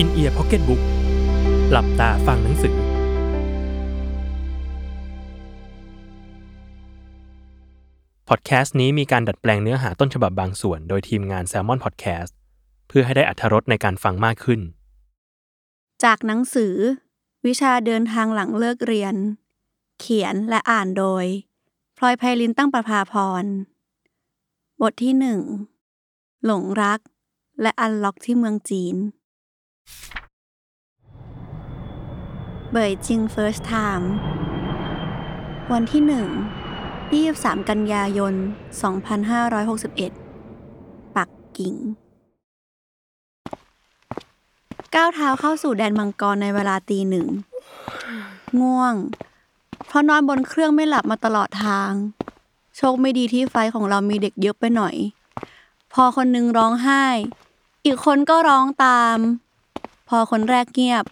In-Ear Pocketbook หลับตาฟังหนังสือ พอดแคสต์นี้มีการดัดแปลงเนื้อหาต้นฉบับบางส่วน โดยทีมงาน Salmon Podcast เพื่อให้ได้อรรถรสในการฟังมากขึ้น จากหนังสือ วิชาเดินทางหลังเลิกเรียน เขียนและอ่านโดย พลอยไพลินตั้งประภาพร บทที่หนึ่งหลงรัก และอันล็อกที่เมืองจีน เบยจิง First Time วันที่หนึ่ง23 กันยายน 2561 ปักกิ่ง ก้าวเท้าเข้าสู่แดนมังกรในเวลาตีหนึ่ง ง่วง เพราะนอนบนเครื่องไม่หลับมาตลอดทาง โชคไม่ดีที่ไฟของเรามีเด็กเยอะไปหน่อย พอคนหนึงร้องไห้ อีกคนก็ร้องตาม พอคนแรกเงียบ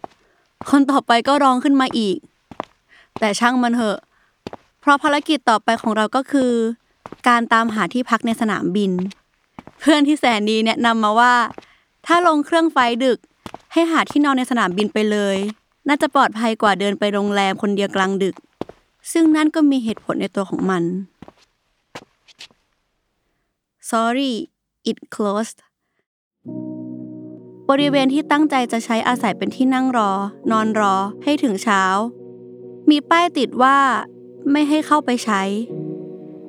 คนต่อไปก็ร้องขึ้นมาอีก แต่ช่างมันเถอะ เพราะภารกิจต่อไปของเราก็คือ การตามหาที่พักในสนามบิน เพื่อนที่แสนดีแนะนำมาว่า ถ้าลงเครื่องไฟดึก ให้หาที่นอนในสนามบินไปเลย น่าจะปลอดภัยกว่าเดินไปโรงแรมคนเดียวกลางดึก ซึ่งนั่นก็มีเหตุผลในตัวของมัน sorry it closed บริเวณที่ตั้งใจจะใช้อาศัยเป็นที่นั่งรอ นอนรอให้ถึงเช้า มีป้ายติดว่า ไม่ให้เข้าไปใช้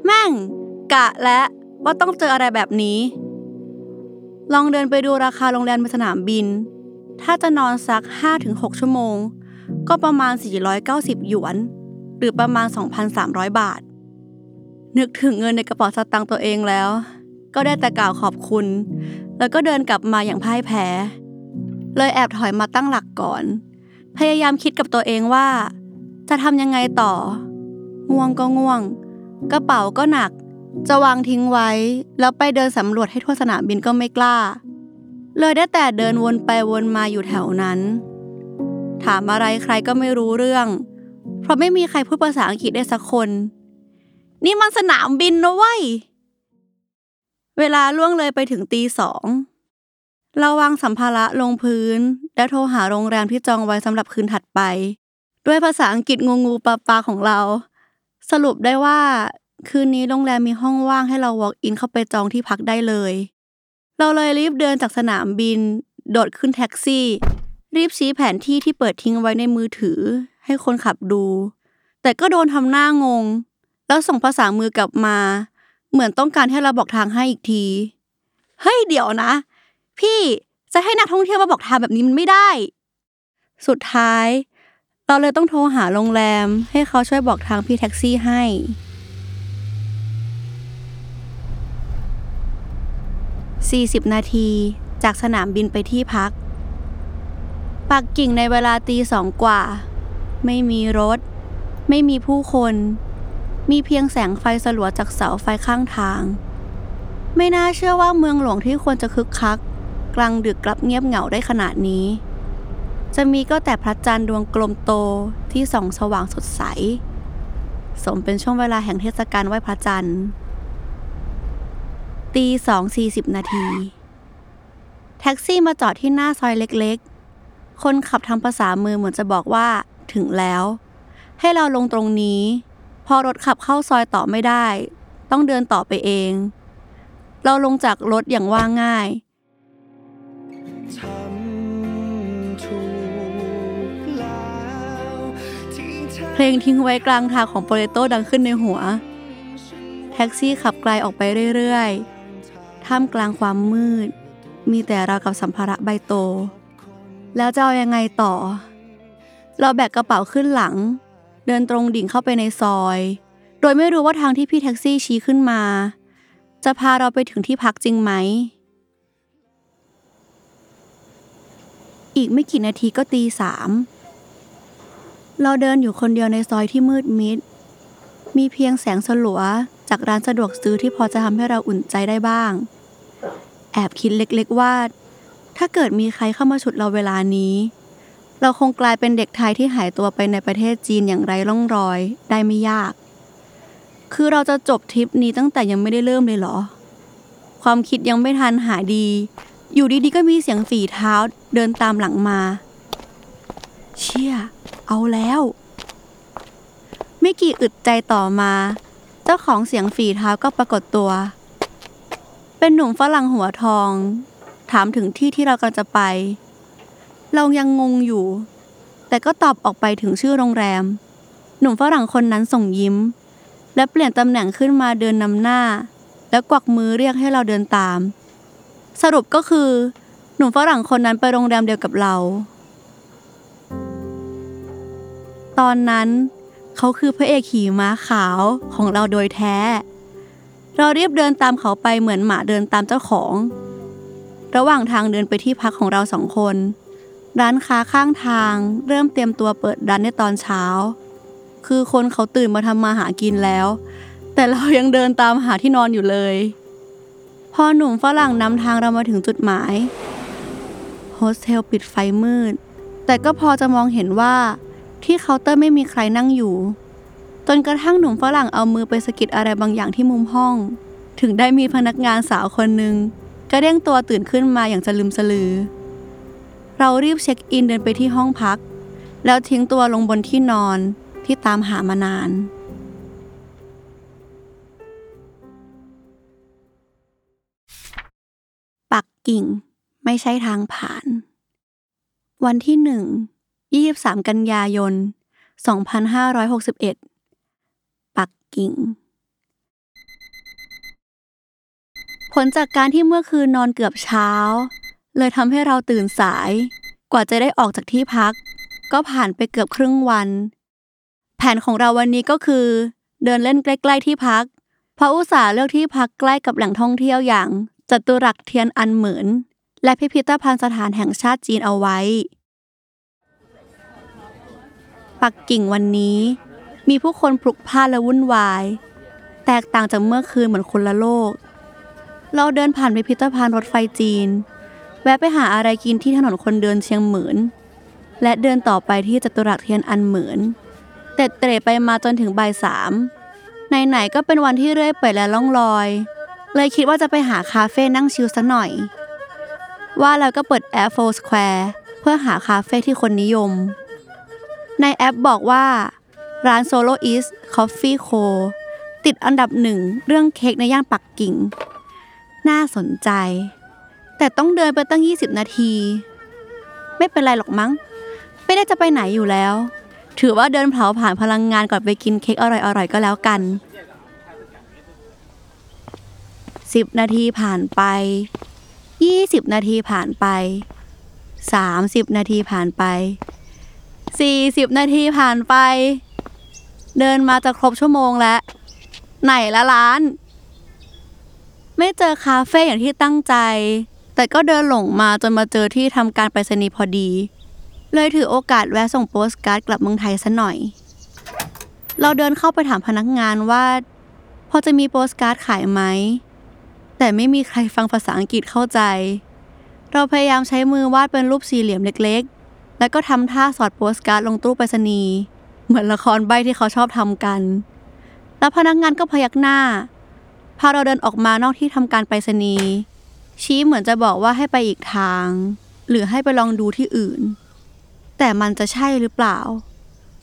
แม่ง กะและว่าต้องเจออะไรแบบนี้ ลองเดินไปดูราคาโรงแรมในสนามบิน ถ้าจะนอนสัก 5-6 ชั่วโมง ก็ประมาณ 490 หยวน หรือประมาณ 2,300 บาท นึกถึงเงินในกระเป๋าสตางค์ตัวเองแล้ว ก็ได้แต่กล่าวขอบคุณ แล้วก็เดินกลับมาอย่างพ่ายแพ้ เลยแอบถอยมาตั้งหลักก่อน พยายามคิดกับตัวเองว่า จะทำยังไงต่อ ง่วงก็ง่วง กระเป๋าก็หนัก จะวางทิ้งไว้ แล้วไปเดินสำรวจให้ทั่วสนามบินก็ไม่กล้า เลยได้แต่เดินวนไปวนมาอยู่แถวนั้น ถามอะไรใครก็ไม่รู้เรื่อง เพราะไม่มีใครพูดภาษาอังกฤษได้สักคน นี่มันสนามบินนะเว้ย เวลาล่วงเลยไปถึงตีสองเราวางสัมภาระลงพื้น และโทรหาโรงแรมที่จองไว้สำหรับคืนถัดไป ด้วยภาษาอังกฤษงูงูปลาปลาของเรา สรุปได้ว่า คืนนี้โรงแรมมีห้องว่างให้เรา walk in เข้าไปจองที่พักได้เลย เราเลยรีบเดินจากสนามบิน โดดขึ้นแท็กซี่ รีบชี้แผนที่ที่เปิดทิ้งไว้ในมือถือ ให้คนขับดู แต่ก็โดนทำหน้างง แล้วส่งภาษามือกลับมา เหมือนต้องการให้เราบอกทางให้อีกที เฮ้ยเดี๋ยวนะ พี่จะให้นักท่องเที่ยวมาบอกทางแบบนี้มันไม่ได้ สุดท้าย เราเลยต้องโทรหาโรงแรม ให้เขาช่วยบอกทางพี่แท็กซี่ให้ 40 นาทีจากสนามบินไปที่พัก ปักกิ่งในเวลาตีสองกว่า ไม่มีรถ ไม่มีผู้คน มีเพียงแสงไฟสลัวจากเสาไฟข้างทาง ไม่น่าเชื่อว่าเมืองหลวงที่ควรจะคึกคัก กลางดึกกลับเงียบเหงาได้ขนาดนี้ จะมีก็แต่พระจันทร์ดวงกลมโตที่ส่องสว่างสดใส สมเป็นช่วงเวลาแห่งเทศกาลไหว้พระจันทร์ตีสองสี่สิบนาที แท็กซี่มาจอดที่หน้าซอยเล็กๆ คนขับทำภาษามือเหมือนจะบอกว่า ถึงแล้ว ให้เราลงตรงนี้ พอรถขับเข้าซอยต่อไม่ได้ ต้องเดินต่อไปเอง เราลงจากรถอย่างว่าง่ายเธอเพลงทิ้งไว้กลางทางของโปเลโตดังขึ้นในหัว แท็กซี่ขับไกลออกไปเรื่อยๆ ท่ามกลางความมืด มีแต่เรากับสัมภาระใบโต แล้วจะเอายังไงต่อ เราแบกกระเป๋าขึ้นหลัง เดินตรงดิ่งเข้าไปในซอย โดยไม่รู้ว่าทางที่พี่แท็กซี่ชี้ขึ้นมา จะพาเราไปถึงที่พักจริงไหม อีกไม่กี่นาทีก็ตีสาม เราเดินอยู่คนเดียวในซอยที่มืดมิด มีเพียงแสงสลัวจากร้านสะดวกซื้อที่พอจะทำให้เราอุ่นใจได้บ้าง แอบคิดเล็กๆว่า ถ้าเกิดมีใครเข้ามาฉุดเราเวลานี้ เราคงกลายเป็นเด็กไทยที่หายตัวไปในประเทศจีนอย่างไร้ร่องรอยได้ไม่ยาก คือเราจะจบทริปนี้ตั้งแต่ยังไม่ได้เริ่มเลยเหรอ ความคิดยังไม่ทันหายดี อยู่ดีๆก็มีเสียงฝีเท้าเดินตามหลังมา เชี่ย เอาแล้ว ไม่กี่อึดใจต่อมา เจ้าของเสียงฝีเท้าก็ปรากฏตัว เป็นหนุ่มฝรั่งหัวทอง ถามถึงที่ที่เรากำลังจะไป เรายังงงอยู่ แต่ก็ตอบออกไปถึงชื่อโรงแรม หนุ่มฝรั่งคนนั้นส่งยิ้ม และเปลี่ยนตำแหน่งขึ้นมาเดินนำหน้า แล้วกวักมือเรียกให้เราเดินตาม สรุปก็คือ หนุ่มฝรั่งคนนั้นไปโรงแรมเดียวกับเรา ตอนนั้นเขาคือพระเอกขี่ม้าขาวของเราโดยแท้ เราเรียบเดินตามเขาไปเหมือนหมาเดินตามเจ้าของ ระหว่างทางเดินไปที่พักของเราสองคน ร้านค้าข้างทางเริ่มเตรียมตัวเปิดร้านในตอนเช้า คือคนเขาตื่นมาทำมาหากินแล้ว แต่เรายังเดินตามหาที่นอนอยู่เลย พอหนุ่มฝรั่งนำทางเรามาถึงจุดหมาย โฮสเทลปิดไฟมืด แต่ก็พอจะมองเห็นว่าที่เคาน์เตอร์ไม่มีใครนั่งอยู่ จนกระทั่งหนุ่มฝรั่งเอามือไปสะกิดอะไรบางอย่างที่มุมห้อง ถึงได้มีพนักงานสาวคนหนึ่งกระเด้งตัวตื่นขึ้นมาอย่างสะลึมสะลือ เรารีบเช็คอินเดินไปที่ห้องพัก แล้วทิ้งตัวลงบนที่นอนที่ตามหามานาน ปักกิ่งไม่ใช่ทางผ่าน วันที่หนึ่ง23กันยายน 2561 ปักกิ่ง ผลจากการที่เมื่อคืนนอนเกือบเช้า เลยทำให้เราตื่นสาย กว่าจะได้ออกจากที่พัก ก็ผ่านไปเกือบครึ่งวัน แผนของเราวันนี้ก็คือ เดินเล่นใกล้ ๆ ที่พักเพราะอุตส่าห์เลือกที่พักใกล้กับแหล่งท่องเที่ยวอย่างจัตุรัสเทียนอันเหมือน และพิพิธภัณฑ์สถานแห่งชาติจีนเอาไว้ ปักกิ่งวันนี้ มีผู้คนพลุกพล่านและวุ่นวาย แตกต่างจากเมื่อคืนเหมือนคนละโลก เราเดินผ่านพิพิธภัณฑ์รถไฟจีน แวะไปหาอะไรกินที่ถนนคนเดินเชียงเหมือน และเดินต่อไปที่จัตุรัสเทียนอันเหมือนเตะเตะไปมาจนถึงบ่ายสามไหนๆก็เป็นวันที่เรื่อยเปื่อยและล่องลอย เลยคิดว่าจะไปหาคาเฟ่นั่งชิลสักหน่อย ว่าแล้วก็เปิดแอป Four Square เพื่อหาคาเฟ่ที่คนนิยม ในแอปบอกว่า ร้าน Solo East Coffee Co ติดอันดับหนึ่งเรื่องเค้กในย่านปักกิ่ง น่าสนใจ แต่ต้องเดินไปตั้ง 20 นาที ไม่เป็นไรหรอกมั้ง ไม่ได้จะไปไหนอยู่แล้ว ถือว่าเดินเผาผ่านพลังงานก่อนไปกินเค้กอร่อยๆก็แล้วกัน 10 นาทีผ่านไป 20 นาทีผ่านไป 30 นาทีผ่านไป 40 นาทีผ่านไป เดินมาจะครบชั่วโมงแล้ว ไหนละร้าน ไม่เจอคาเฟ่อย่างที่ตั้งใจ แต่ก็เดินหลงมาจนมาเจอที่ทำการไปรษณีย์พอดี เลยถือโอกาสแวะส่งโปสการ์ดกลับเมืองไทยซะหน่อย เราเดินเข้าไปถามพนักงานว่า พอจะมีโปสการ์ดขายไหม แต่ไม่มีใครฟังภาษาอังกฤษเข้าใจ เราพยายามใช้มือวาดเป็นรูปสี่เหลี่ยมเล็กๆ แล้วก็ทำท่าสอดโปสการ์ดลงตู้ไปรษณีย์เหมือนละครใบที่เขาชอบทำกัน แล้วพนักงานก็พยักหน้า พาเราเดินออกมานอกที่ทำการไปรษณีย์ ชี้เหมือนจะบอกว่าให้ไปอีกทาง หรือให้ไปลองดูที่อื่น แต่มันจะใช่หรือเปล่า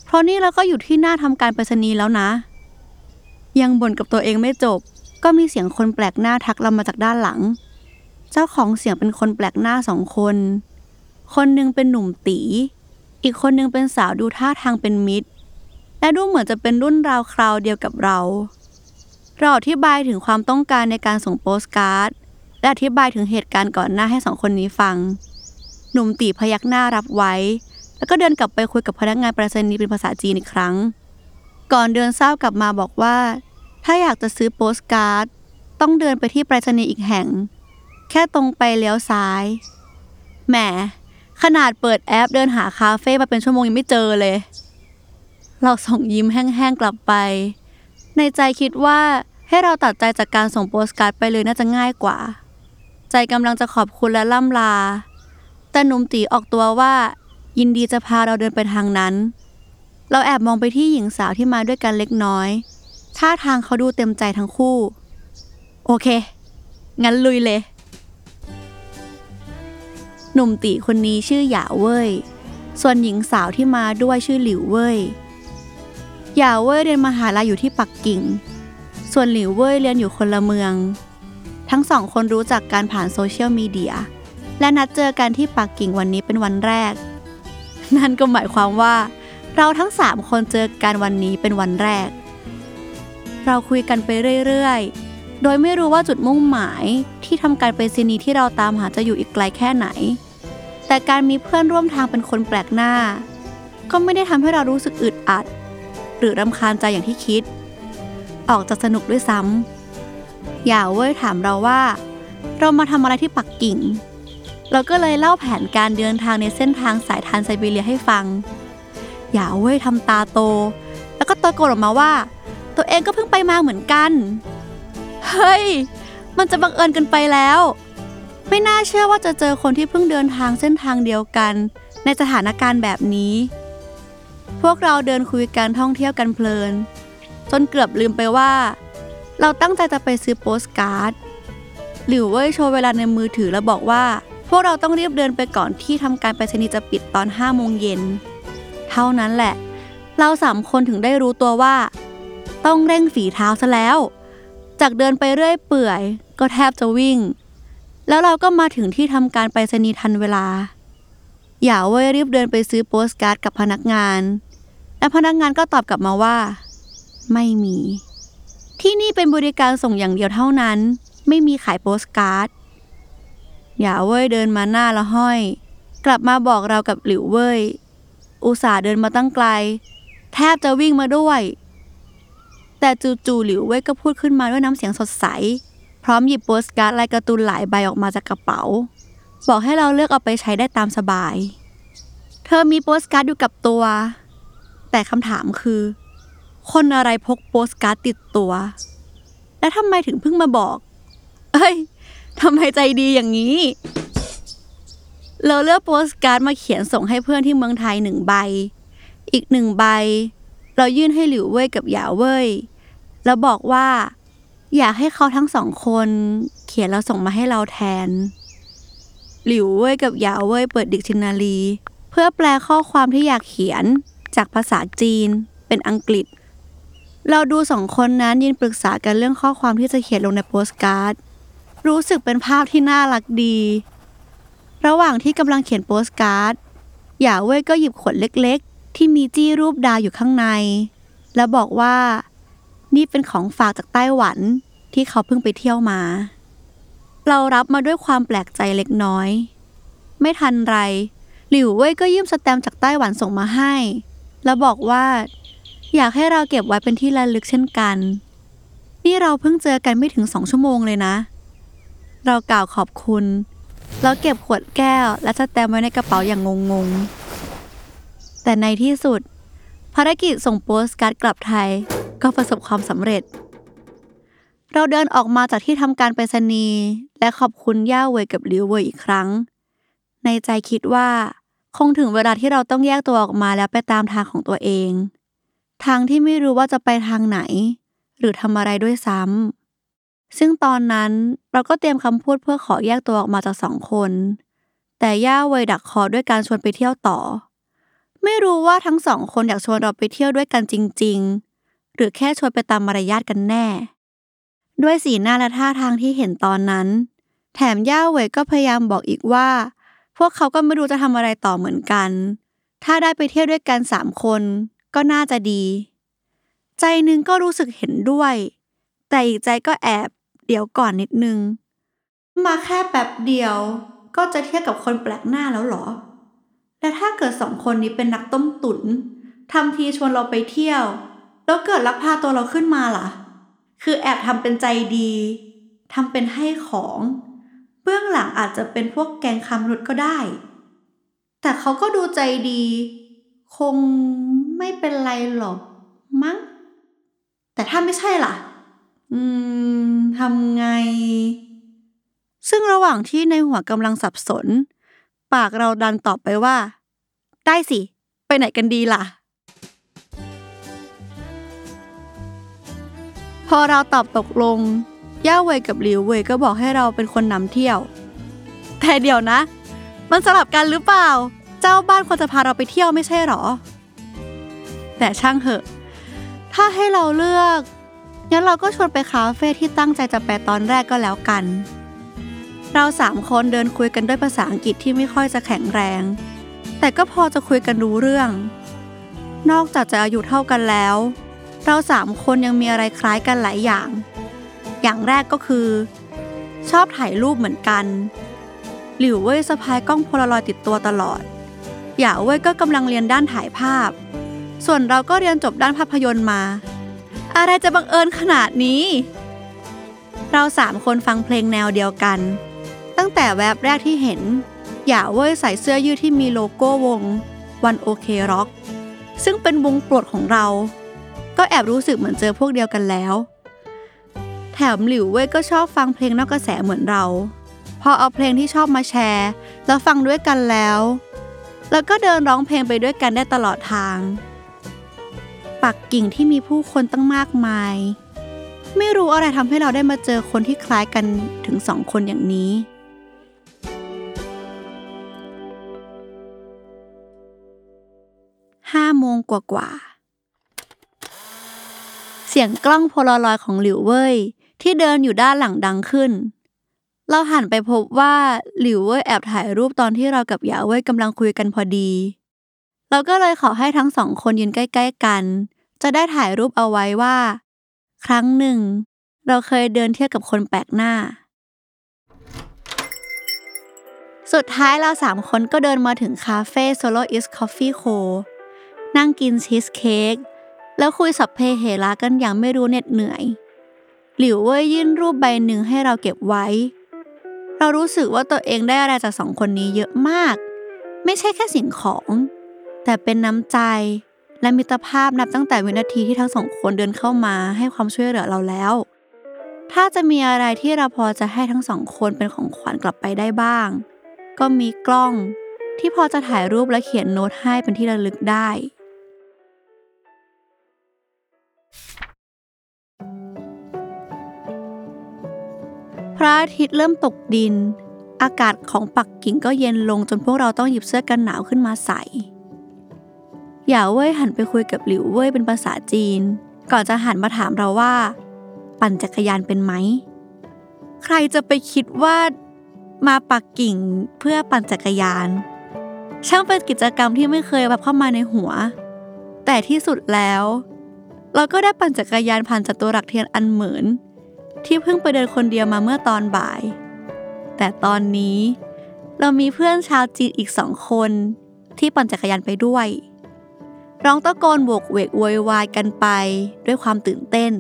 เพราะนี่เราก็อยู่ที่หน้าทำการไปรษณีย์แล้วนะ ยังบ่นกับตัวเองไม่จบ ก็มีเสียงคนแปลกหน้าทักเรามาจากด้านหลัง เจ้าของเสียงเป็นคนแปลกหน้าสองคน คนหนึ่งเป็นหนุ่มตี อีกคนหนึ่งเป็นสาวดูท่าทางเป็นมิตร และดูเหมือนจะเป็นรุ่นราวคราวเดียวกับเรา เราอธิบายถึงความต้องการในการส่งโปสการ์ด และอธิบายถึงเหตุการณ์ก่อนหน้าให้สองคนนี้ฟัง หนุ่มตีพยักหน้ารับไว้ แล้วก็เดินกลับไปคุยกับพนักงานปรษณีย์เป็นภาษาจีนอีกครั้ง ก่อนเดินเศร้ากลับมาบอกว่า ถ้าอยากจะซื้อโปสการ์ด ต้องเดินไปที่ไปรษณีย์อีกแห่ง แค่ตรงไปเลี้ยวซ้าย แหม ขนาดเปิดแอปเดินหาคาเฟ่มาเป็นชั่วโมงยังไม่เจอเลย เราส่งยิ้มแห้งๆกลับไป ในใจคิดว่าให้เราตัดใจจากการส่งโปสการ์ดไปเลยน่าจะง่ายกว่า ใจกำลังจะขอบคุณและล่ำลา แต่หนุ่มตี๋ออกตัวว่า ยินดีจะพาเราเดินไปทางนั้น เราแอบมองไปที่หญิงสาวที่มาด้วยกันเล็กน้อยท่าทางเขาดูเต็มใจทั้งคู่ โอเค งั้นลุยเลย หนุ่มตีคนนี้ชื่อหยาเว่ย ส่วนหญิงสาวที่มาด้วยชื่อหลิวเว่ย หยาเว่ยเรียนมหาลัยอยู่ที่ปักกิ่ง ส่วนหลิวเว่ยเรียนอยู่คนละเมือง ทั้งสองคนรู้จักการผ่านโซเชียลมีเดีย และนัดเจอกันที่ปักกิ่งวันนี้เป็นวันแรก นั่นก็หมายความว่า เราทั้งสามคนเจอกันวันนี้เป็นวันแรก เราคุยกันไปเรื่อยๆ โดยไม่รู้ว่าจุดมุ่งหมายที่ทำการไปรษณีที่เราตามหาจะอยู่อีกไกลแค่ไหน แต่การมีเพื่อนร่วมทางเป็นคนแปลกหน้า ก็ไม่ได้ทำให้เรารู้สึกอึดอัด หรือรำคาญใจอย่างที่คิด ออกจะสนุกด้วยซ้ำ อย่าเว้ยถามเราว่า เรามาทำอะไรที่ปักกิ่ง เราก็เลยเล่าแผนการเดินทางในเส้นทางสายทานไซบีเรียให้ฟัง อย่าเว้ยทำตาโต แล้วก็ตะโกนออกมาว่า ตัวเองก็เพิ่งไปมาเหมือนกัน เฮ้ย มันจะบังเอิญกันไปแล้ว ไม่น่าเชื่อว่าจะเจอคนที่เพิ่งเดินทางเส้นทางเดียวกัน ในสถานการณ์แบบนี้ พวกเราเดินคุยกันท่องเที่ยวกันเพลิน จนเกือบลืมไปว่า เราตั้งใจจะไปซื้อโปสการ์ดหลิวเว่ยโชว์เวลาในมือถือแล้วบอกว่า พวกเราต้องรีบเดินไปก่อนที่ทำการไปรษณีย์จะปิดตอน5โมงเย็น เท่านั้นแหละ เราสามคนถึงได้รู้ตัวว่า ต้องเร่งฝีเท้าซะแล้ว จากเดินไปเรื่อยเปื่อย ก็แทบจะวิ่ง แล้วเราก็มาถึงที่ทำการไปรษณีย์ทันเวลา อย่าเว่ยรีบเดินไปซื้อโปสการ์ดกับพนักงาน และพนักงานก็ตอบกลับมาว่า ไม่มี ที่นี่เป็นบริการส่งอย่างเดียวเท่านั้น ไม่มีขายโปสการ์ด หยาเว่ยเดินมาหน้าละห้อย กลับมาบอกเรากับหลิวเว่ยอุตส่าห์เดินมาตั้งไกล แทบจะวิ่งมาด้วย แต่จู่ๆหลิวเว่ยก็พูดขึ้นมาด้วยน้ำเสียงสดใส พร้อมหยิบโปสการ์ดลายการ์ตูนหลายใบออกมาจากกระเป๋า บอกให้เราเลือกเอาไปใช้ได้ตามสบาย เธอมีโปสการ์ดอยู่กับตัว แต่คำถามคือ คนอะไรพกโปสการ์ดติดตัว และทำไมถึงเพิ่งมาบอก เอ้ยทำไมใจดีอย่างนี้เราเลือกโปสการ์ดมาเขียนส่งให้เพื่อนที่เมืองไทยหนึ่งใบ อีกหนึ่งใบ เรายื่นให้หลิวเว่ยกับหยาเว่ยแล้วบอกว่า อยากให้เขาทั้งสองคน เขียนแล้วส่งมาให้เราแทน หลิวเว่ยกับหยาเว่ยเปิดดิกชันนารี เพื่อแปลข้อความที่อยากเขียนจากภาษาจีนเป็นอังกฤษ เราดูสองคนนั้นยืนปรึกษากันเรื่องข้อความที่จะเขียนลงในโปสการ์ด รู้สึกเป็นภาพที่น่ารักดี ระหว่างที่กำลังเขียนโปสการ์ดหยาเว่ยก็หยิบขวดเล็กๆ ที่มีจี้รูปดาวอยู่ข้างใน แล้วบอกว่า นี่เป็นของฝากจากไต้หวันที่เขาเพิ่งไปเที่ยวมา เรารับมาด้วยความแปลกใจเล็กน้อย ไม่ทันไร หลิวเว่ยก็ยืมสแตมป์จากไต้หวันส่งมาให้ แล้วบอกว่า อยากให้เราเก็บไว้เป็นที่ระลึกเช่นกัน นี่เราเพิ่งเจอกันไม่ถึงสองชั่วโมงเลยนะ เรากล่าวขอบคุณ แล้วเก็บขวดแก้วและสแตมป์ไว้ในกระเป๋าอย่างงงๆ แต่ในที่สุด ภารกิจส่งโปสการ์ดกลับไทยก็ประสบความสำเร็จ เราเดินออกมาจากที่ทำการไปรษณีย์และขอบคุณย่าเวยกับลิวเวยอีกครั้ง ในใจคิดว่า คงถึงเวลาที่เราต้องแยกตัวออกมาแล้วไปตามทางของตัวเอง ทางที่ไม่รู้ว่าจะไปทางไหน หรือทำอะไรด้วยซ้ำซึ่งตอนนั้นเราก็เตรียมคำพูดเพื่อขอแยกตัวออกมาจากสองคน แต่ย่าเวดักคอด้วยการชวนไปเที่ยวต่อ ไม่รู้ว่าทั้งสองคนอยากชวนเราไปเที่ยวด้วยกันจริง ๆ หรือแค่ชวนไปตามมารยาทกันแน่ ด้วยสีหน้าและท่าทางที่เห็นตอนนั้น แถมย่าเวยก็พยายามบอกอีกว่า พวกเขาก็ไม่รู้จะทำอะไรต่อเหมือนกัน ถ้าได้ไปเที่ยวด้วยกันสามคน ก็น่าจะดี ใจนึงก็รู้สึกเห็นด้วย แต่อีกใจก็แอบเดี๋ยวก่อนนิดนึง มาแค่แป๊บเดียว ก็จะเทียวกับคนแปลกหน้าแล้วหรอ และถ้าเกิดสองคนนี้เป็นนักต้มตุ๋นทำทีชวนเราไปเที่ยว แล้วเกิดลักพาตัวเราขึ้นมาล่ะ คือแอบทำเป็นใจดีทำเป็นให้ของ เบื้องหลังอาจจะเป็นพวกแกงคำรุดก็ได้ แต่เขาก็ดูใจดี คง ไม่เป็นไรหรอกมั้ง แต่ถ้าไม่ใช่ล่ะ อืมทำไง ซึ่งระหว่างที่ในหัวกำลังสับสน ปากเราดันตอบไปว่า ได้สิ ไปไหนกันดีล่ะ พอเราตอบตกลง ย่าเวยกับหลิวเวยก็บอกให้เราเป็นคนนำเที่ยว แต่เดี๋ยวนะ มันสลับกันหรือเปล่า เจ้าบ้านควรจะพาเราไปเที่ยวไม่ใช่หรอ แต่ช่างเหอะ ถ้าให้เราเลือกงั้นเราก็ชวนไปคาเฟ่ที่ตั้งใจจะไปตอนแรกก็แล้วกัน เราสามคนเดินคุยกันด้วยภาษาอังกฤษที่ไม่ค่อยจะแข็งแรง แต่ก็พอจะคุยกันรู้เรื่อง นอกจากจะอายุเท่ากันแล้ว เราสามคนยังมีอะไรคล้ายกันหลายอย่าง อย่างแรกก็คือ ชอบถ่ายรูปเหมือนกัน หลิวเว่ยสะพายกล้องโพลารอยด์ติดตัวตลอดหย่าเว่ยก็กำลังเรียนด้านถ่ายภาพ ส่วนเราก็เรียนจบด้านภาพยนตร์มา อะไรจะบังเอิญขนาดนี้ เราสามคนฟังเพลงแนวเดียวกัน ตั้งแต่แวบแรกที่เห็นหย่าเว่ยใส่เสื้อยืดที่มีโลโก้วงวันโอเคร็อกซึ่งเป็นวงโปรดของเรา ก็แอบรู้สึกเหมือนเจอพวกเดียวกันแล้ว แถมหลิวเว่ยก็ชอบฟังเพลงนอกกระแสเหมือนเรา พอเอาเพลงที่ชอบมาแชร์ แล้วฟังด้วยกันแล้ว แล้วก็เดินร้องเพลงไปด้วยกันได้ตลอดทาง ปักกิ่งที่มีผู้คนตั้งมากมาย ไม่รู้อะไรทำให้เราได้มาเจอคนที่คล้ายกันถึงสองคนอย่างนี้ ห้าโมงกว่าๆ เสียงกล้องโพลารอยด์ของหลิวเว่ยที่เดินอยู่ด้านหลังดังขึ้น เราหันไปพบว่าหลิวเว่ยแอบถ่ายรูปตอนที่เรากับหยาเว่ยกำลังคุยกันพอดี เราก็เลยขอให้ทั้งสองคนยืนใกล้ ๆ กัน จะได้ถ่ายรูปเอาไว้ว่า ครั้งหนึ่ง เราเคยเดินเที่ยวกับคนแปลกหน้า สุดท้ายเราสามคนก็เดินมาถึงคาเฟ่ Solo is Coffee Co นั่งกินชีสเค้กแล้วคุยสับเพเหระกันอย่างไม่รู้เหน็ดเหนื่อย หลิวเว่ยยื่นรูปใบหนึ่งให้เราเก็บไว้ เรารู้สึกว่าตัวเองได้อะไรจากสองคนนี้เยอะมาก ไม่ใช่แค่สิ่งของ แต่เป็นน้ำใจ และมิตรภาพนับตั้งแต่วินาทีที่ทั้งสองคนเดินเข้ามาให้ความช่วยเหลือเราแล้ว ถ้าจะมีอะไรที่เราพอจะให้ทั้งสองคนเป็นของขวัญกลับไปได้บ้าง ก็มีกล้องที่พอจะถ่ายรูปและเขียนโน้ตให้เป็นที่ระลึกได้ พระอาทิตย์เริ่มตกดิน อากาศของปักกิ่งก็เย็นลงจนพวกเราต้องหยิบเสื้อกันหนาวขึ้นมาใส่ หย่าเว่ยหันไปคุยกับหลิวเว่ยเป็นภาษาจีน ก่อนจะหันมาถามเราว่า ปั่นจักรยานเป็นไหม ใครจะไปคิดว่ามาปักกิ่งเพื่อปั่นจักรยาน ช่างเป็นกิจกรรมที่ไม่เคยแบบเข้ามาในหัว แต่ที่สุดแล้ว เราก็ได้ปั่นจักรยานผ่านจัตุรัสเทียนอันเหมือน ที่เพิ่งไปเดินคนเดียวมาเมื่อตอนบ่าย แต่ตอนนี้เรามีเพื่อนชาวจีนอีกสองคน ที่ปั่นจักรยานไปด้วย ร้องตะโกนโวกเวกโวยวายกันไปด้วยความตื่นเต้น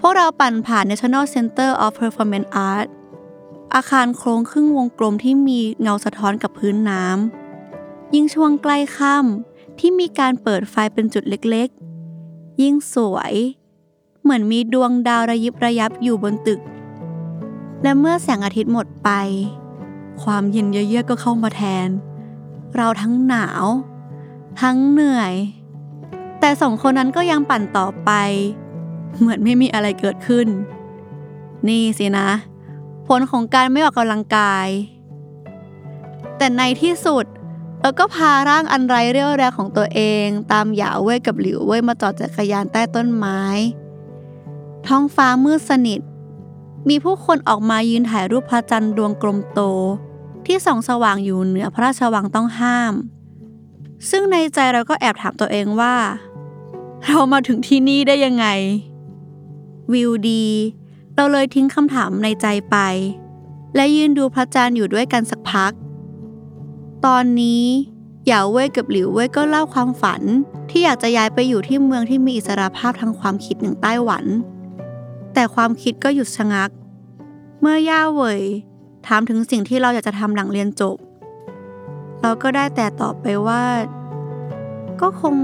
พวกเราปั่นผ่าน National Center of Performance Art อาคารโครงครึ่งวงกลมที่มีเงาสะท้อนกับพื้นน้ำ ยิ่งช่วงใกล้ค่ำที่มีการเปิดไฟเป็นจุดเล็กๆ ยิ่งสวย เหมือนมีดวงดาวระยิบระยับอยู่บนตึก และเมื่อแสงอาทิตย์หมดไป ความเย็นเยือกก็เข้ามาแทน เราทั้งหนาว ทั้งเหนื่อย แต่สองคนนั้นก็ยังปั่นต่อไป เหมือนไม่มีอะไรเกิดขึ้น นี่สินะ ผลของการไม่ออกกำลังกาย แต่ในที่สุดแล้วก็พาร่างอันไร้เรี่ยวแรงของตัวเอง ตามหยาเว่ยกับหลิวเว่ยมาจอดจักรยานใต้ต้นไม้ ท้องฟ้ามืดสนิท มีผู้คนออกมายืนถ่ายรูปพระจันทร์ดวงกลมโต ที่ส่องสว่างอยู่เหนือพระราชวังต้องห้าม ซึ่งในใจเราก็แอบถามตัวเองว่า เรามาถึงที่นี่ได้ยังไง วิวดี เราเลยทิ้งคำถามในใจไป และยืนดูพระจันทร์อยู่ด้วยกันสักพัก ตอนนี้หยาเว่ยกับหลิวเว่ยก็เล่าความฝันที่อยากจะย้ายไปอยู่ที่เมืองที่มีอิสรภาพทางความคิดอย่างไต้หวัน แต่ความคิดก็หยุดชะงัก เมื่อย่าเว่ยถามถึงสิ่งที่เราอยากจะทำหลังเรียนจบ เราก็ได้แต่ตอบไปว่า ก็คง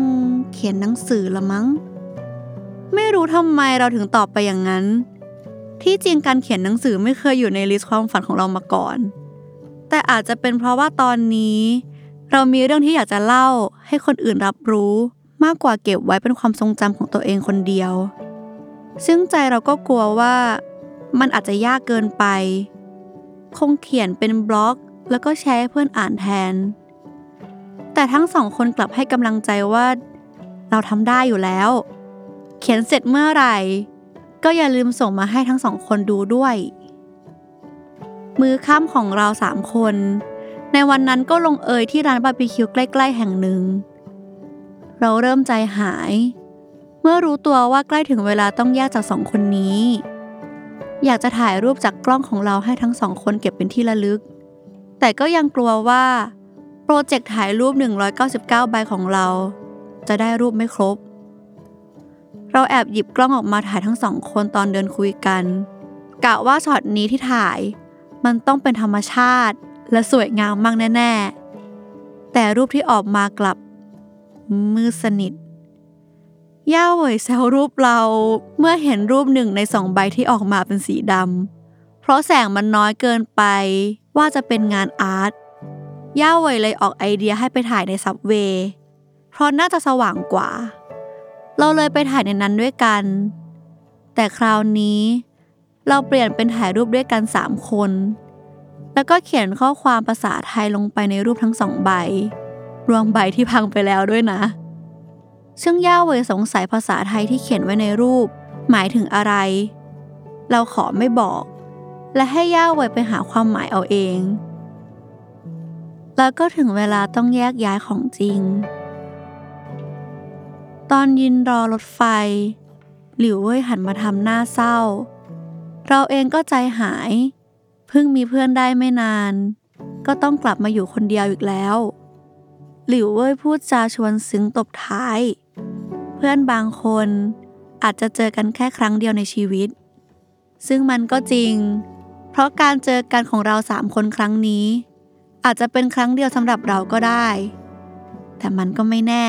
เขียนหนังสือละมั้ง ไม่รู้ทำไมเราถึงตอบไปอย่างนั้น ที่จริงการเขียนหนังสือไม่เคยอยู่ในลิสต์ความฝันของเรามาก่อน แต่อาจจะเป็นเพราะว่าตอนนี้ เรามีเรื่องที่อยากจะเล่าให้คนอื่นรับรู้มากกว่าเก็บไว้เป็นความทรงจำของตัวเองคนเดียว ซึ่งใจเราก็กลัวว่ามันอาจจะยากเกินไป คงเขียนเป็นบล็อก แล้วก็แชร์ให้เพื่อนอ่านแทน แต่ทั้งสองคนกลับให้กำลังใจว่า เราทำได้อยู่แล้ว เขียนเสร็จเมื่อไหร่ ก็อย่าลืมส่งมาให้ทั้งสองคนดูด้วย มือข้ามของเราสามคน ในวันนั้นก็ลงเอยที่ร้านบาร์บีคิวใกล้ ๆ แห่งหนึ่ง เราเริ่มใจหาย เมื่อรู้ตัวว่าใกล้ถึงเวลาต้องแยกจากสองคนนี้อยากจะถ่ายรูปจากกล้องของเราให้ทั้งสองคนเก็บเป็นที่ระลึก แต่ก็ยังกลัวว่า โปรเจกต์ถ่ายรูป 199 ใบของเรา จะได้รูปไม่ครบ เราแอบหยิบกล้องออกมาถ่ายทั้งสองคนตอนเดินคุยกัน กะว่าช็อตนี้ที่ถ่าย มันต้องเป็นธรรมชาติและสวยงามมากแน่ ๆ แต่รูปที่ออกมากลับ มืดสนิท ย่าเหวยแซวรูปเราเมื่อเห็นรูปหนึ่งในสองใบที่ออกมาเป็นสีดำ เพราะแสงมันน้อยเกินไป ว่าจะเป็นงานอาร์ตย่าเวยเลยออกไอเดียให้ไปถ่ายในซับเวย์เพราะน่าจะสว่างกว่า เราเลยไปถ่ายในนั้นด้วยกัน แต่คราวนี้ เราเปลี่ยนเป็นถ่ายรูปด้วยกันสามคน แล้วก็เขียนข้อความภาษาไทยลงไปในรูปทั้งสองใบ รวมใบที่พังไปแล้วด้วยนะ ซึ่งย่าเวยสงสัยภาษาไทยที่เขียนไว้ในรูป หมายถึงอะไร เราขอไม่บอก และให้ย่าเวไปหาความหมายเอาเอง แล้วก็ถึงเวลาต้องแยกย้ายของจริง ตอนยืนรอรถไฟ หลิวเว่ยหันมาทำหน้าเศร้า เราเองก็ใจหาย เพิ่งมีเพื่อนได้ไม่นาน ก็ต้องกลับมาอยู่คนเดียวอีกแล้ว หลิวเว่ยพูดจาชวนซึ้งตบท้าย เพื่อนบางคนอาจจะเจอกันแค่ครั้งเดียวในชีวิตซึ่งมันก็จริง ราะการเจอกันของเราสามคนครั้งนี้ อาจจะเป็นครั้งเดียวสำหรับเราก็ได้ แต่มันก็ไม่แน่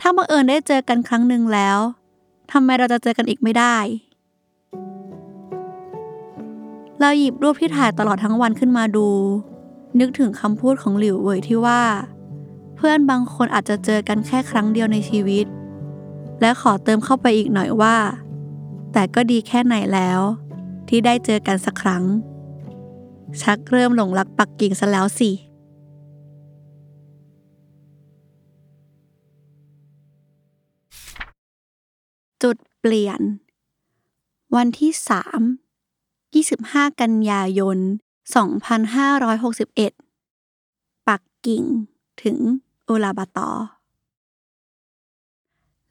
ถ้าบังเอิญได้เจอกันครั้งหนึ่งแล้วทำไมเราจะเจอกันอีกไม่ได้ เราหยิบรูปที่ถ่ายตลอดทั้งวันขึ้นมาดู นึกถึงคำพูดของหลิวเว่ยที่ว่า เพื่อนบางคนอาจจะเจอกันแค่ครั้งเดียวในชีวิต และขอเติมเข้าไปอีกหน่อยว่า แต่ก็ดีแค่ไหนแล้ว ที่ได้เจอกันสักครั้ง ชักเริ่มหลงรักปักกิ่งซะแล้วสิจุดเปลี่ยน วันที่3 25 กันยายน 2561 ปักกิ่งถึงอุลาบาตอ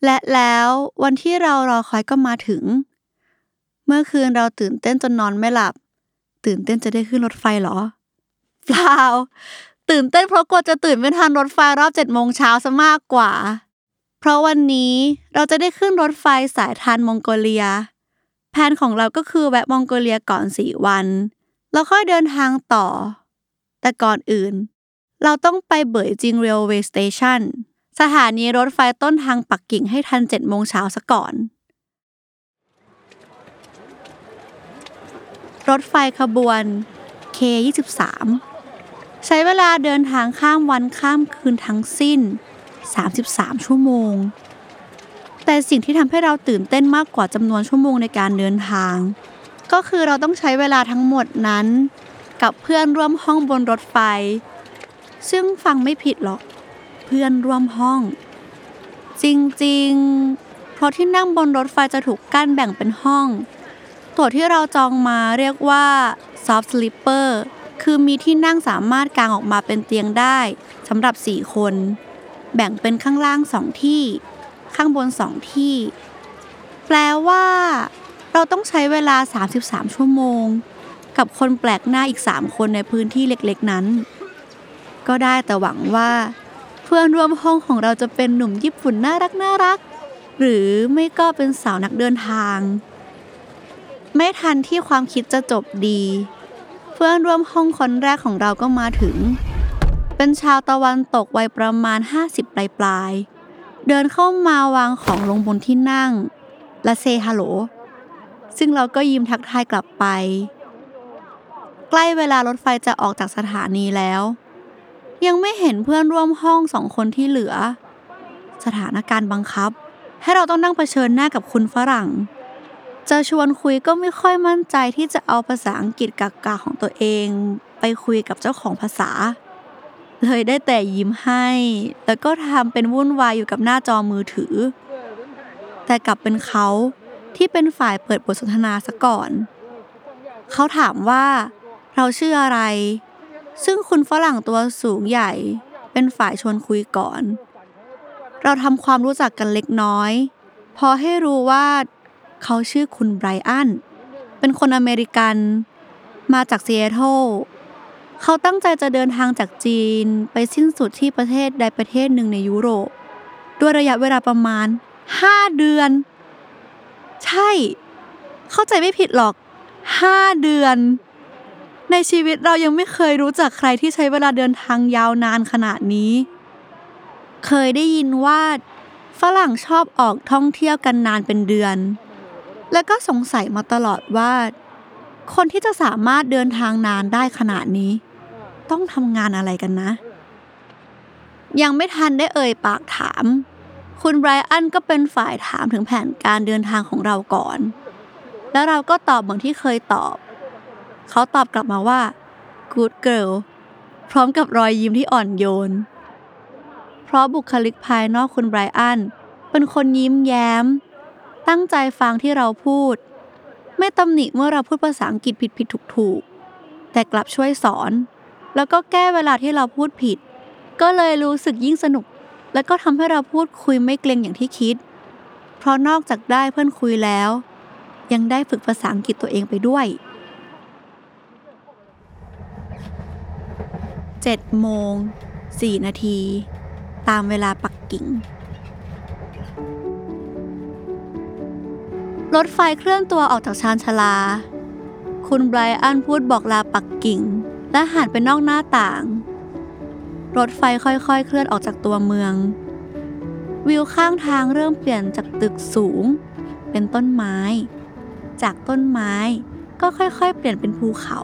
และแล้ววันที่เรารอคอยก็มาถึง เมื่อคืนเราตื่นเต้นจนนอนไม่หลับ ตื่นเต้นจะได้ขึ้นรถไฟเหรอ เปล่า ตื่นเต้นเพราะกลัวจะตื่นไม่ทันรถไฟรอบเจ็ดโมงเช้าซะมากกว่า เพราะวันนี้เราจะได้ขึ้นรถไฟสายทรานส์มองโกเลีย แผนของเราก็คือแวะมองโกเลียก่อนสี่วัน แล้วค่อยเดินทางต่อ แต่ก่อนอื่น เราต้องไป Beijing Railway Station สถานีรถไฟต้นทางปักกิ่งให้ทันเจ็ดโมงเช้าซะก่อน รถไฟขบวน K23 ใช้เวลาเดินทางข้ามวันข้ามคืนทั้งสิ้น 33 ชั่วโมง แต่สิ่งที่ทำให้เราตื่นเต้นมากกว่าจำนวนชั่วโมงในการเดินทาง ก็คือเราต้องใช้เวลาทั้งหมดนั้น กับเพื่อนร่วมห้องบนรถไฟ ซึ่งฟังไม่ผิดหรอก เพื่อนร่วมห้อง จริงๆ เพราะที่นั่งบนรถไฟจะถูกกั้นแบ่งเป็นห้อง ตั๋วที่เราจองมาเรียกว่า soft sleeper คือมีที่นั่งสามารถกางออกมาเป็นเตียงได้สำหรับ 4 คน แบ่งเป็นข้างล่างสองที่ ข้างบนสองที่ แปลว่า เราต้องใช้เวลา 33 ชั่วโมง กับคนแปลกหน้าอีก 3 คนในพื้นที่เล็กๆนั้น ก็ได้แต่หวังว่า เพื่อนร่วมห้องของเราจะเป็นหนุ่มญี่ปุ่นน่ารักน่ารัก หรือไม่ก็เป็นสาวนักเดินทาง ไม่ทันที่ความคิดจะจบดี เพื่อนร่วมห้องคนแรกของเราก็มาถึง เป็นชาวตะวันตกวัยประมาณ 50 ปลายปลายๆเดินเข้ามาวางของลงบนที่นั่ง และเซฮัลโหล ซึ่งเราก็ยิ้มทักทายกลับไป ใกล้เวลารถไฟจะออกจากสถานีแล้ว ยังไม่เห็นเพื่อนร่วมห้องสองคนที่เหลือ สถานการณ์บังคับ ให้เราต้องนั่งเผชิญหน้ากับคุณฝรั่ง จะชวนคุยก็ไม่ค่อยมั่นใจที่จะเอาภาษาอังกฤษกากาของตัวเอง ไปคุยกับเจ้าของภาษา เลยได้แต่ยิ้มให้ แล้วก็ทำเป็นวุ่นวายอยู่กับหน้าจอมือถือ แต่กลับเป็นเขาที่เป็นฝ่ายเปิดบทสนทนาซะก่อน เขาถามว่า เราชื่ออะไร ซึ่งคุณฝรั่งตัวสูงใหญ่ เป็นฝ่ายชวนคุยก่อน เราทำความรู้จักกันเล็กน้อย พอให้รู้ว่า เขาชื่อคุณไบรอัน เป็นคนอเมริกัน มาจากซีแอตเทิลเขาตั้งใจจะเดินทางจากจีนไปสิ้นสุดที่ประเทศใดประเทศหนึ่งในยุโรป ด้วยระยะเวลาประมาณ 5 เดือน ใช่ เข้าใจไม่ผิดหรอก 5 เดือน ในชีวิตเรายังไม่เคยรู้จักใครที่ใช้เวลาเดินทางยาวนานขนาดนี้ เคยได้ยินว่าฝรั่งชอบออกท่องเที่ยวกันนานเป็นเดือน และก็สงสัยมาตลอดว่า คนที่จะสามารถเดินทางนานได้ขนาดนี้ ต้องทำงานอะไรกันนะ ยังไม่ทันได้เอ่ยปากถาม คุณไบรอันก็เป็นฝ่ายถามถึงแผนการเดินทางของเราก่อน แล้วเราก็ตอบเหมือนที่เคยตอบ เขาตอบกลับมาว่า good girl พร้อมกับรอยยิ้มที่อ่อนโยน เพราะบุคลิกภายนอกคุณไบรอันเป็นคนยิ้มแย้ม ตั้งใจฟังที่เราพูด ไม่ตำหนิเมื่อเราพูดภาษาอังกฤษผิดผิดถูกถูกแต่กลับช่วยสอน แล้วก็แก้เวลาที่เราพูดผิด ก็เลยรู้สึกยิ่งสนุก แล้วก็ทำให้เราพูดคุยไม่เกรงอย่างที่คิด เพราะนอกจากได้เพื่อนคุยแล้ว ยังได้ฝึกภาษาอังกฤษตัวเองไปด้วย7โมง4นาที ตามเวลาปักกิ่ง รถไฟเคลื่อนตัวออกจากชานชาลา คุณไบรอันพูดบอกลาปักกิ่ง และหันไปนอกหน้าต่าง รถไฟค่อยๆ เคลื่อนออกจากตัวเมือง วิวข้างทางเริ่มเปลี่ยนจากตึกสูง เป็นต้นไม้ จากต้นไม้ก็ค่อยๆ เปลี่ยนเป็นภูเขา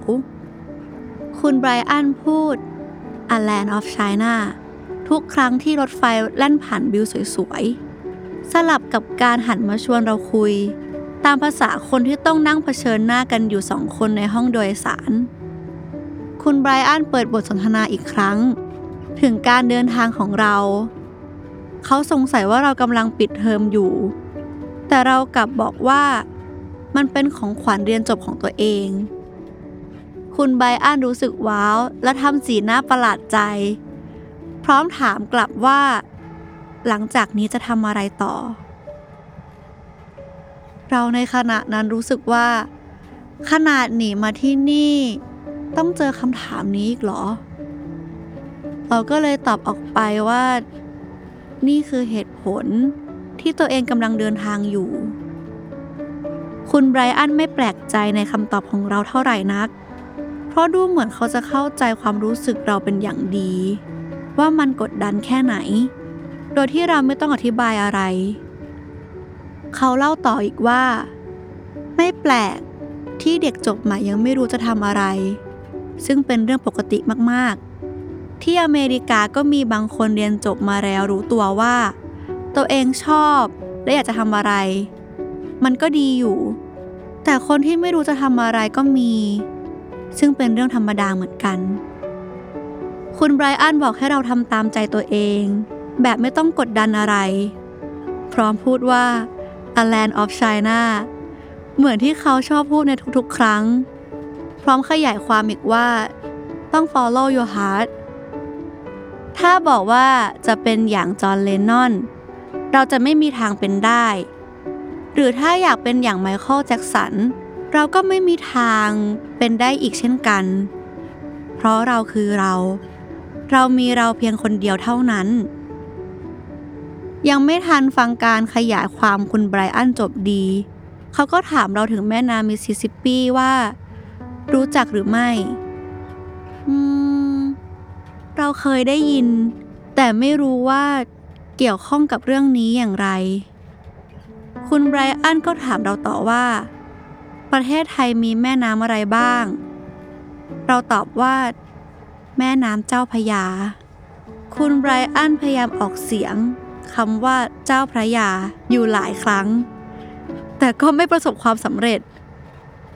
คุณไบรอันพูด A Land of China ทุกครั้งที่รถไฟแล่นผ่านวิวสวยๆ สลับกับการหันมาชวนเราคุย ตามภาษาคนที่ต้องนั่งเผชิญหน้ากันอยู่สองคนในห้องโดยสาร คุณไบรอันเปิดบทสนทนาอีกครั้ง ถึงการเดินทางของเรา เขาสงสัยว่าเรากำลังปิดเทอมอยู่ แต่เรากลับบอกว่ามันเป็นของขวัญเรียนจบของตัวเอง คุณไบรอันรู้สึกว้าว และทำสีหน้าประหลาดใจ พร้อมถามกลับว่า หลังจากนี้จะทำอะไรต่อ เราในขณะนั้นรู้สึกว่า ขนาดหนีมาที่นี่ ต้องเจอคำถามนี้อีกเหรอ เราก็เลยตอบออกไปว่า นี่คือเหตุผลที่ตัวเองกำลังเดินทางอยู่ คุณไบรอันไม่แปลกใจในคำตอบของเราเท่าไหร่นัก เพราะดูเหมือนเขาจะเข้าใจความรู้สึกเราเป็นอย่างดี ว่ามันกดดันแค่ไหน โดยที่เราไม่ต้องอธิบายอะไร เขาเล่าต่ออีกว่า ไม่แปลกที่เด็กจบใหม่ยังไม่รู้จะทำอะไร ซึ่งเป็นเรื่องปกติมากๆ ที่อเมริกาก็มีบางคนเรียนจบมาแล้วรู้ตัวว่า ตัวเองชอบและอยากจะทำอะไร มันก็ดีอยู่ แต่คนที่ไม่รู้จะทำอะไรก็มี ซึ่งเป็นเรื่องธรรมดาเหมือนกัน คุณไบรอันบอกให้เราทำตามใจตัวเอง แบบไม่ต้องกดดันอะไร พร้อมพูดว่า a land of China เหมือนที่เขาชอบพูดในทุกๆ ครั้ง พร้อมขยายความอีกว่า ต้อง follow your heart ถ้าบอกว่าจะเป็นอย่างจอห์นเลนนอน เราจะไม่มีทางเป็นได้ หรือถ้าอยากเป็นอย่างไมเคิลแจ็กสัน เราก็ไม่มีทางเป็นได้อีกเช่นกัน เพราะเราคือเรา เรามีเราเพียงคนเดียวเท่านั้น ยังไม่ทันฟังการขยายความคุณไบรอันจบดี เขาก็ถามเราถึงแม่น้ำมิสซิสซิปปีว่า รู้จักหรือไม่ อืม เราเคยได้ยิน แต่ไม่รู้ว่าเกี่ยวข้องกับเรื่องนี้อย่างไร คุณไบรอันก็ถามเราต่อว่า ประเทศไทยมีแม่น้ำอะไรบ้าง เราตอบว่า แม่น้ำเจ้าพยา คุณไบรอันพยายามออกเสียง คำว่าเจ้าพระยาอยู่หลายครั้ง แต่ก็ไม่ประสบความสำเร็จ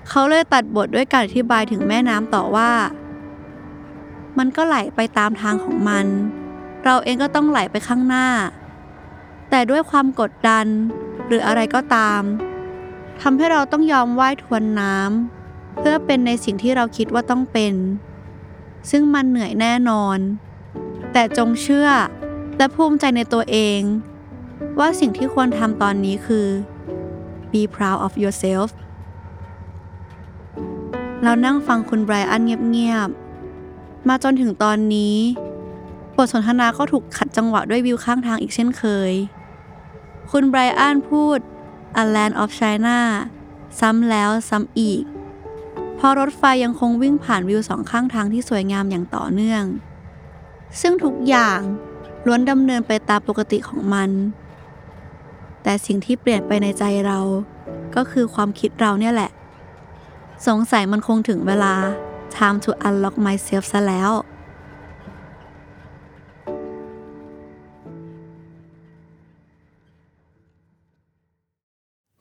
เขาเลยตัดบทด้วยการอธิบายถึงแม่น้ำต่อว่า มันก็ไหลไปตามทางของมัน เราเองก็ต้องไหลไปข้างหน้า แต่ด้วยความกดดันหรืออะไรก็ตามทำให้เราต้องยอมว่ายทวนน้ำเพื่อเป็นในสิ่งที่เราคิดว่าต้องเป็น ซึ่งมันเหนื่อยแน่นอน แต่จงเชื่อ และภูมิใจในตัวเอง ว่าสิ่งที่ควรทำตอนนี้คือ be proud of yourself เรานั่งฟังคุณไบรอันเงียบๆ มาจนถึงตอนนี้ บทสนทนาก็ถูกขัดจังหวะด้วยวิวข้างทางอีกเช่นเคย คุณไบรอันพูด a land of China ซ้ำแล้วซ้ำอีกพราะรถไฟยังคงวิ่งผ่านวิวสองข้างทางที่สวยงามอย่างต่อเนื่อง ซึ่งทุกอย่าง ล้วนดำเนินไปตามปกติของมัน แต่สิ่งที่เปลี่ยนไปในใจเรา ก็คือความคิดเราเนี่ยแหละ สงสัยมันคงถึงเวลา time to unlock myself ซะแล้ว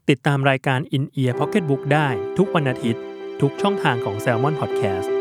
ติดตามรายการ In Ear Pocketbook ได้ทุกวันอาทิตย์ ทุกช่องทางของ Salmon Podcast